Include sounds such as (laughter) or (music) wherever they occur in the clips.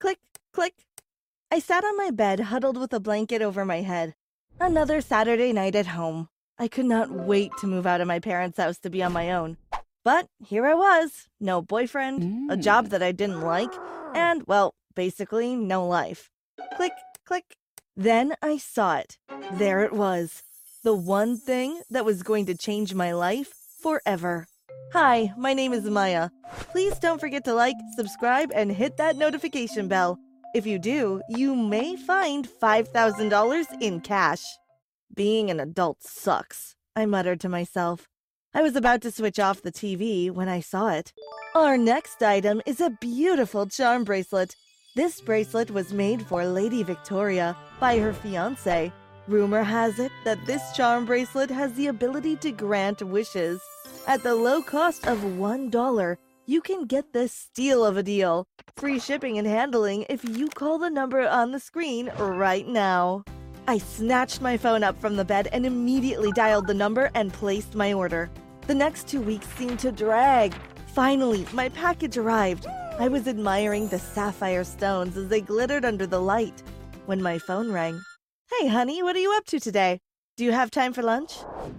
Click, click. I sat on my bed, huddled with a blanket over my head. Another Saturday night at home. I could not wait to move out of my parents' house to be on my own. But here I was no boyfriend, a job mm. that I didn't like, and, well, basically no life. Click, click. Then I saw it. There it was. The one thing that was going to change my life forever. Hi, my name is Mya. Please don't forget to like, subscribe, and hit that notification bell. If you do, you may find $5,000 in cash. Being an adult sucks, I muttered to myself. I was about to switch off the TV when I saw it. Our next item is a beautiful charm bracelet. This bracelet was made for Lady Victoria by her fiance. Rumor has it that this charm bracelet has the ability to grant wishes. At the low cost of $1, you can get this steal of a deal. Free shipping and handling if you call the number on the screen right now. I snatched my phone up from the bed and immediately dialed the number and placed my order. The next two weeks seemed to drag. Finally, my package arrived. I was admiring the sapphire stones as they glittered under the light when my phone rang. Hey, honey, what are you up to today? Do you have time for lunch?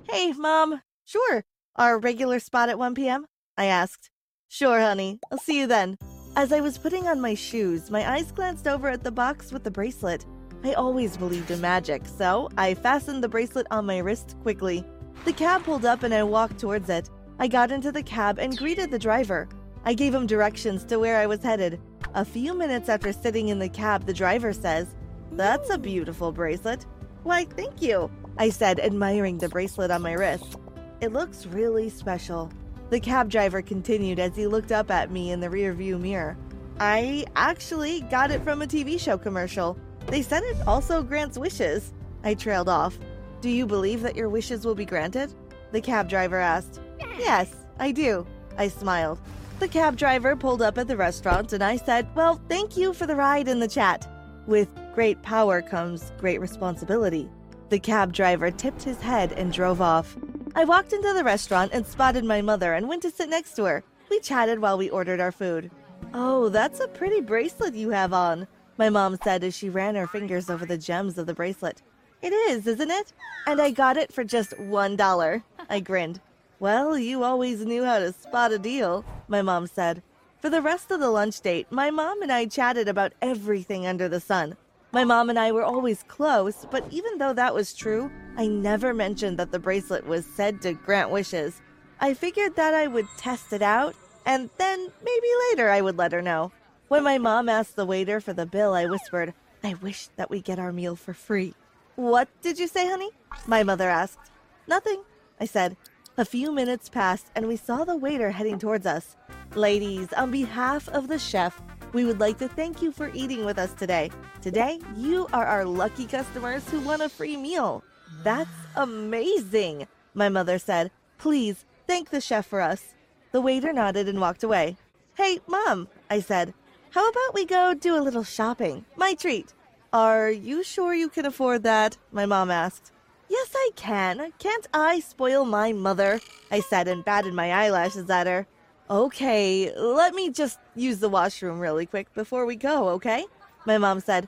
Hey, Mom. Sure. Our regular spot at 1 p.m.? I asked. Sure, honey. I'll see you then. As I was putting on my shoes, my eyes glanced over at the box with the bracelet. I always believed in magic, so I fastened the bracelet on my wrist quickly. The cab pulled up and I walked towards it. I got into the cab and greeted the driver. I gave him directions to where I was headed. A few minutes after sitting in the cab, the driver says, That's a beautiful bracelet. Why, thank you, I said, admiring the bracelet on my wrist. It looks really special. The cab driver continued as he looked up at me in the rearview mirror. I actually got it from a TV show commercial. They said it also grants wishes. I trailed off. Do you believe that your wishes will be granted? The cab driver asked. Yes, I do. I smiled. The cab driver pulled up at the restaurant and I said, Well, thank you for the ride and the chat. With great power comes great responsibility. The cab driver tipped his head and drove off. I walked into the restaurant and spotted my mother and went to sit next to her. We chatted while we ordered our food. Oh, that's a pretty bracelet you have on, my mom said as she ran her fingers over the gems of the bracelet. It is, isn't it? And I got it for just one dollar. I grinned. Well, you always knew how to spot a deal, my mom said. For the rest of the lunch date, my mom and I chatted about everything under the sun. My mom and I were always close, but even though that was true, I never mentioned that the bracelet was said to grant wishes. I figured that I would test it out, and then maybe later I would let her know. When my mom asked the waiter for the bill, I whispered, I wish that we get our meal for free. What did you say, honey? My mother asked. Nothing, I said. A few minutes passed, and we saw the waiter heading towards us. Ladies, on behalf of the chef, We would like to thank you for eating with us today. Today, you are our lucky customers who won a free meal. That's amazing, my mother said. Please thank the chef for us. The waiter nodded and walked away. Hey, Mom, I said, how about we go do a little shopping? My treat. Are you sure you can afford that? My mom asked. Yes, I can. Can't I spoil my mother? I said and batted my eyelashes at her. Okay, let me just use the washroom really quick before we go, okay? My mom said.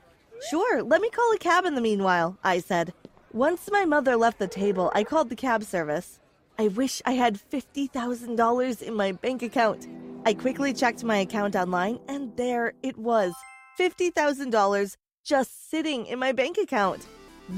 Sure, let me call a cab in the meanwhile, I said. Once my mother left the table, I called the cab service. I wish I had $50,000 in my bank account. I quickly checked my account online, and there it was $50,000 just sitting in my bank account,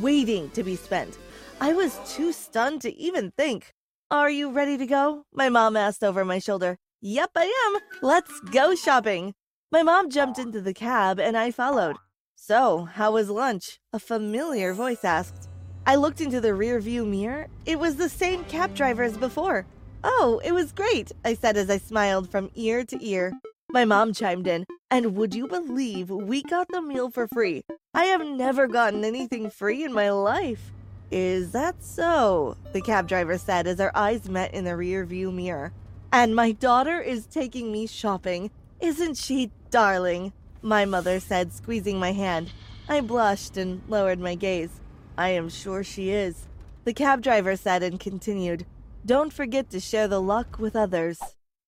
waiting to be spent. I was too stunned to even think. Are you ready to go? My mom asked over my shoulder. Yep, I am. Let's go shopping. My mom jumped into the cab and I followed. So, how was lunch? A familiar voice asked. I looked into the rear view mirror. It was the same cab driver as before. Oh, it was great, I said as I smiled from ear to ear. My mom chimed in, and would you believe we got the meal for free? I have never gotten anything free in my life. Is that so? The cab driver said as our eyes met in the rear view mirror. And my daughter is taking me shopping. Isn't she darling? My mother said, squeezing my hand. I blushed and lowered my gaze. I am sure she is. The cab driver said and continued, Don't forget to share the luck with others.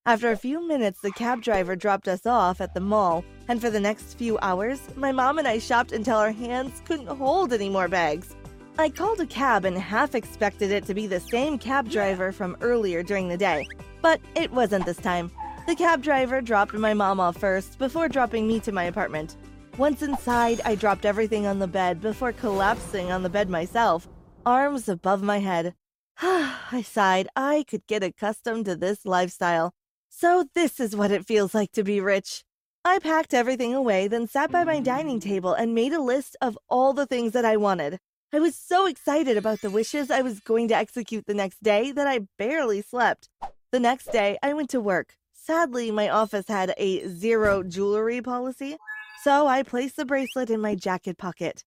After a few minutes, the cab driver dropped us off at the mall, and for the next few hours, my mom and I shopped until our hands couldn't hold any more bags. I called a cab and half expected it to be the same cab driver from earlier during the day, but it wasn't this time. The cab driver dropped my mom off first before dropping me to my apartment. Once inside, I dropped everything on the bed before collapsing on the bed myself, arms above my head. (sighs) I sighed. I could get accustomed to this lifestyle. So, this is what it feels like to be rich. I packed everything away, then sat by my dining table and made a list of all the things that I wanted. I was so excited about the wishes I was going to execute the next day that I barely slept. The next day, I went to work. Sadly, my office had a zero jewelry policy, so I placed the bracelet in my jacket pocket.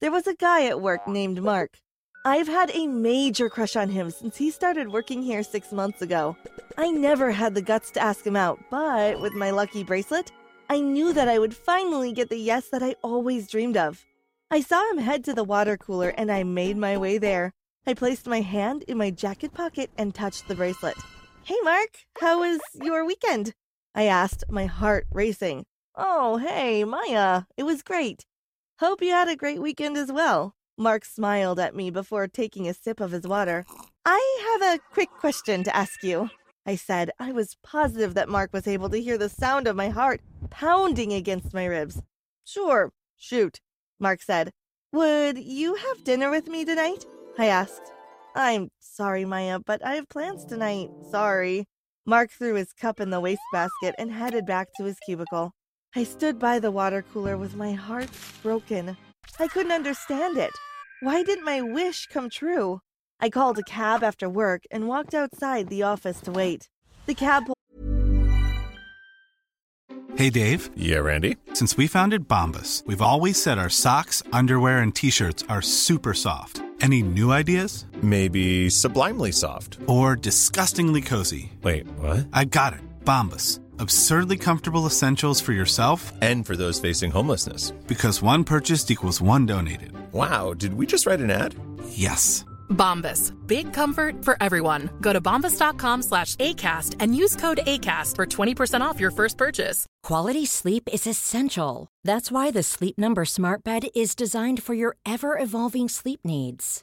There was a guy at work named Mark. I've had a major crush on him since he started working here six months ago. I never had the guts to ask him out, but with my lucky bracelet, I knew that I would finally get the yes that I always dreamed of. I saw him head to the water cooler and I made my way there. I placed my hand in my jacket pocket and touched the bracelet. Hey, Mark, how was your weekend? I asked, my heart racing. Oh, hey, Mya, it was great. Hope you had a great weekend as well. Mark smiled at me before taking a sip of his water. I have a quick question to ask you. I said I was positive that Mark was able to hear the sound of my heart pounding against my ribs. Sure, shoot. Mark said. Would you have dinner with me tonight? I asked. I'm sorry, Mya, but I have plans tonight. Sorry. Mark threw his cup in the wastebasket and headed back to his cubicle. I stood by the water cooler with my heart broken. I couldn't understand it. Why didn't my wish come true? I called a cab after work and walked outside the office to wait. The cab Hey, Dave. Yeah, Randy. Since we founded Bombas, we've always said our socks, underwear, and t shirts are super soft. Any new ideas? Maybe sublimely soft. Or disgustingly cozy. Wait, what? I got it. Bombas. Absurdly comfortable essentials for yourself and for those facing homelessness. Because one purchased equals one donated. Wow, did we just write an ad? Yes. Bombas. Big comfort for everyone. Go to bombas.com slash ACAST and use code ACAST for 20% off your first purchase. Quality sleep is essential. That's why the Sleep Number Smart Bed is designed for your ever evolving sleep needs.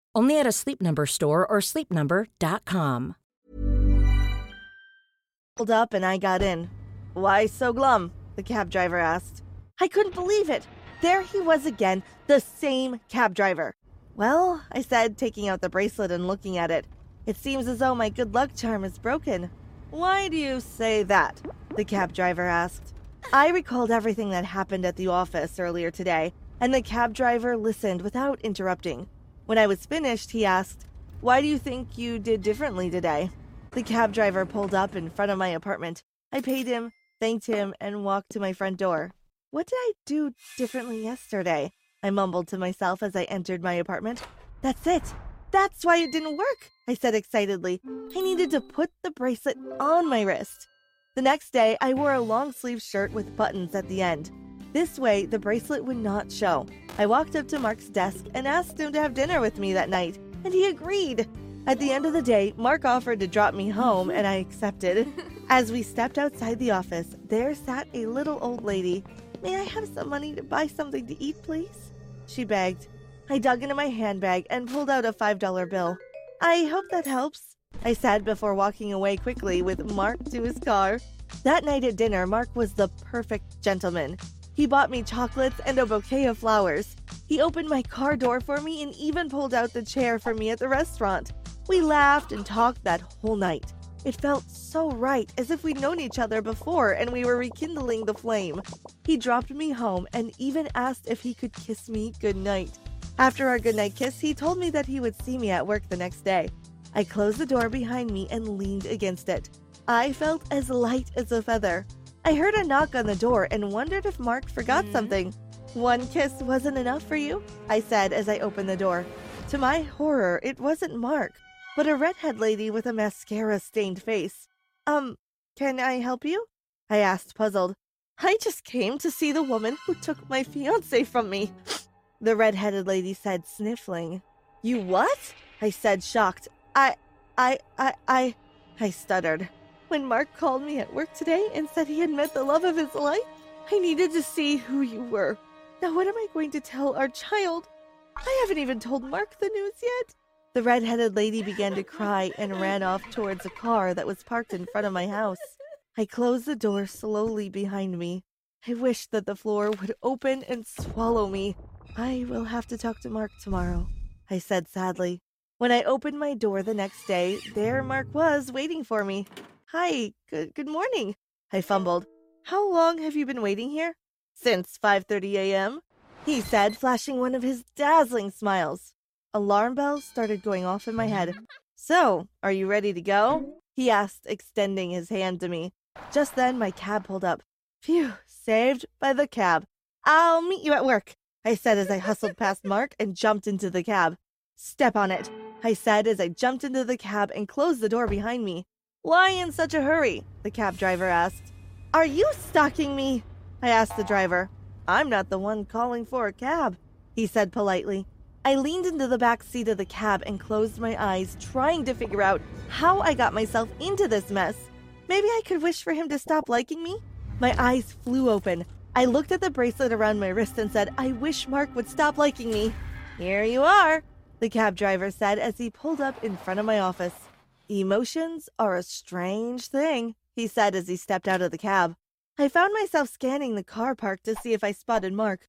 Only at a Sleep Number store or sleepnumber.com. pulled up and I got in. Why so glum? The cab driver asked. I couldn't believe it. There he was again, the same cab driver. Well, I said, taking out the bracelet and looking at it. It seems as though my good luck charm is broken. Why do you say that? The cab driver asked. I recalled everything that happened at the office earlier today, and the cab driver listened without interrupting. When I was finished, he asked, Why do you think you did differently today? The cab driver pulled up in front of my apartment. I paid him, thanked him, and walked to my front door. What did I do differently yesterday? I mumbled to myself as I entered my apartment. That's it. That's why it didn't work, I said excitedly. I needed to put the bracelet on my wrist. The next day, I wore a long sleeve shirt with buttons at the end. This way, the bracelet would not show. I walked up to Mark's desk and asked him to have dinner with me that night, and he agreed. At the end of the day, Mark offered to drop me home, and I accepted. (laughs) As we stepped outside the office, there sat a little old lady May I have some money to buy something to eat, please? She begged. I dug into my handbag and pulled out a $5 bill. I hope that helps, I said before walking away quickly with Mark to his car. That night at dinner, Mark was the perfect gentleman. He bought me chocolates and a bouquet of flowers. He opened my car door for me and even pulled out the chair for me at the restaurant. We laughed and talked that whole night. It felt so right, as if we'd known each other before and we were rekindling the flame. He dropped me home and even asked if he could kiss me goodnight. After our goodnight kiss, he told me that he would see me at work the next day. I closed the door behind me and leaned against it. I felt as light as a feather. I heard a knock on the door and wondered if Mark forgot mm-hmm. something. One kiss wasn't enough for you? I said as I opened the door. To my horror, it wasn't Mark but a redhead lady with a mascara stained face. Um, can I help you? I asked, puzzled. I just came to see the woman who took my fiance from me. (sniffs) The red-headed lady said, sniffling. You what? I said, shocked. I, I, I, I, I stuttered. When Mark called me at work today and said he had met the love of his life, I needed to see who you were. Now, what am I going to tell our child? I haven't even told Mark the news yet. The red-headed lady began to cry and ran off towards a car that was parked in front of my house. I closed the door slowly behind me. I wished that the floor would open and swallow me. I will have to talk to Mark tomorrow, I said sadly. When I opened my door the next day, there Mark was waiting for me. Hi, good good morning, I fumbled. How long have you been waiting here? Since 5:30 a.m., he said, flashing one of his dazzling smiles. Alarm bells started going off in my head. So, are you ready to go? He asked, extending his hand to me. Just then, my cab pulled up. Phew, saved by the cab. I'll meet you at work, I said as I hustled past (laughs) Mark and jumped into the cab. Step on it, I said as I jumped into the cab and closed the door behind me. Why in such a hurry? The cab driver asked. Are you stalking me? I asked the driver. I'm not the one calling for a cab, he said politely. I leaned into the back seat of the cab and closed my eyes, trying to figure out how I got myself into this mess. Maybe I could wish for him to stop liking me? My eyes flew open. I looked at the bracelet around my wrist and said, I wish Mark would stop liking me. Here you are, the cab driver said as he pulled up in front of my office. Emotions are a strange thing, he said as he stepped out of the cab. I found myself scanning the car park to see if I spotted Mark.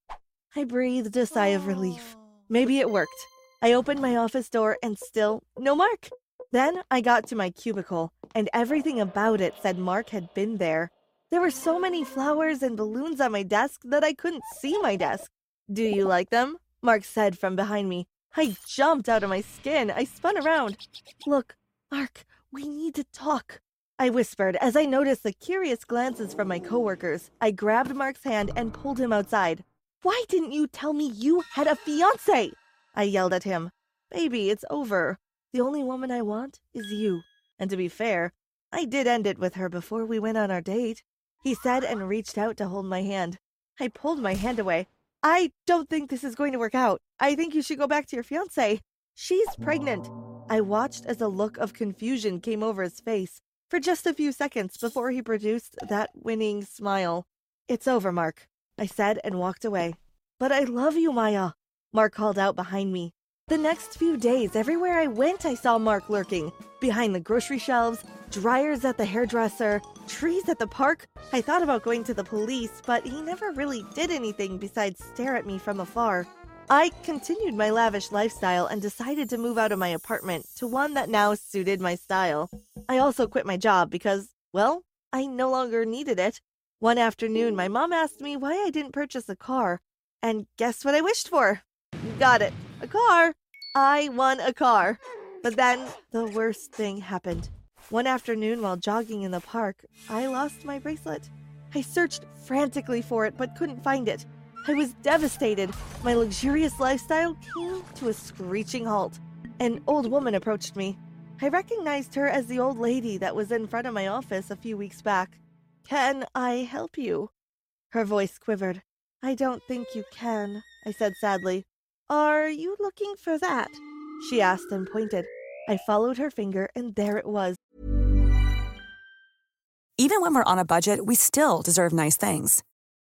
I breathed a sigh of relief. Oh, Maybe it worked. I opened my office door and still no Mark. Then I got to my cubicle, and everything about it said Mark had been there. There were so many flowers and balloons on my desk that I couldn't see my desk. Do you like them? Mark said from behind me. I jumped out of my skin. I spun around. Look, Mark, we need to talk. I whispered as I noticed the curious glances from my coworkers. I grabbed Mark's hand and pulled him outside. Why didn't you tell me you had a fiance? I yelled at him. Baby, it's over. The only woman I want is you. And to be fair, I did end it with her before we went on our date. He said and reached out to hold my hand. I pulled my hand away. I don't think this is going to work out. I think you should go back to your fiance. She's pregnant. I watched as a look of confusion came over his face for just a few seconds before he produced that winning smile. It's over, Mark. I said and walked away. But I love you, Mya, Mark called out behind me. The next few days, everywhere I went, I saw Mark lurking behind the grocery shelves, dryers at the hairdresser, trees at the park. I thought about going to the police, but he never really did anything besides stare at me from afar. I continued my lavish lifestyle and decided to move out of my apartment to one that now suited my style. I also quit my job because, well, I no longer needed it. One afternoon, my mom asked me why I didn't purchase a car. And guess what I wished for? Got it. A car. I won a car. But then the worst thing happened. One afternoon, while jogging in the park, I lost my bracelet. I searched frantically for it but couldn't find it. I was devastated. My luxurious lifestyle came to a screeching halt. An old woman approached me. I recognized her as the old lady that was in front of my office a few weeks back. Can I help you? Her voice quivered. I don't think you can, I said sadly. Are you looking for that? She asked and pointed. I followed her finger, and there it was. Even when we're on a budget, we still deserve nice things.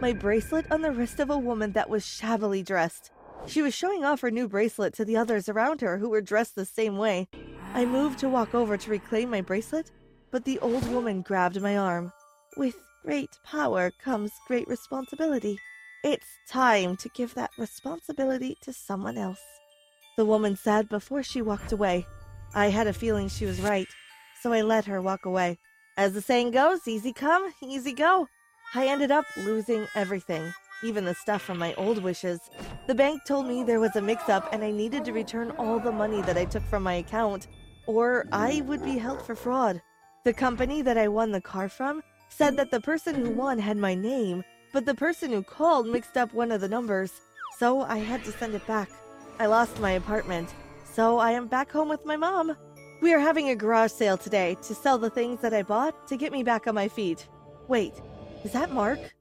My bracelet on the wrist of a woman that was shabbily dressed. She was showing off her new bracelet to the others around her who were dressed the same way. I moved to walk over to reclaim my bracelet, but the old woman grabbed my arm. With great power comes great responsibility. It's time to give that responsibility to someone else. The woman said before she walked away. I had a feeling she was right, so I let her walk away. As the saying goes, easy come, easy go. I ended up losing everything, even the stuff from my old wishes. The bank told me there was a mix up and I needed to return all the money that I took from my account, or I would be held for fraud. The company that I won the car from said that the person who won had my name, but the person who called mixed up one of the numbers, so I had to send it back. I lost my apartment, so I am back home with my mom. We are having a garage sale today to sell the things that I bought to get me back on my feet. Wait, is that Mark?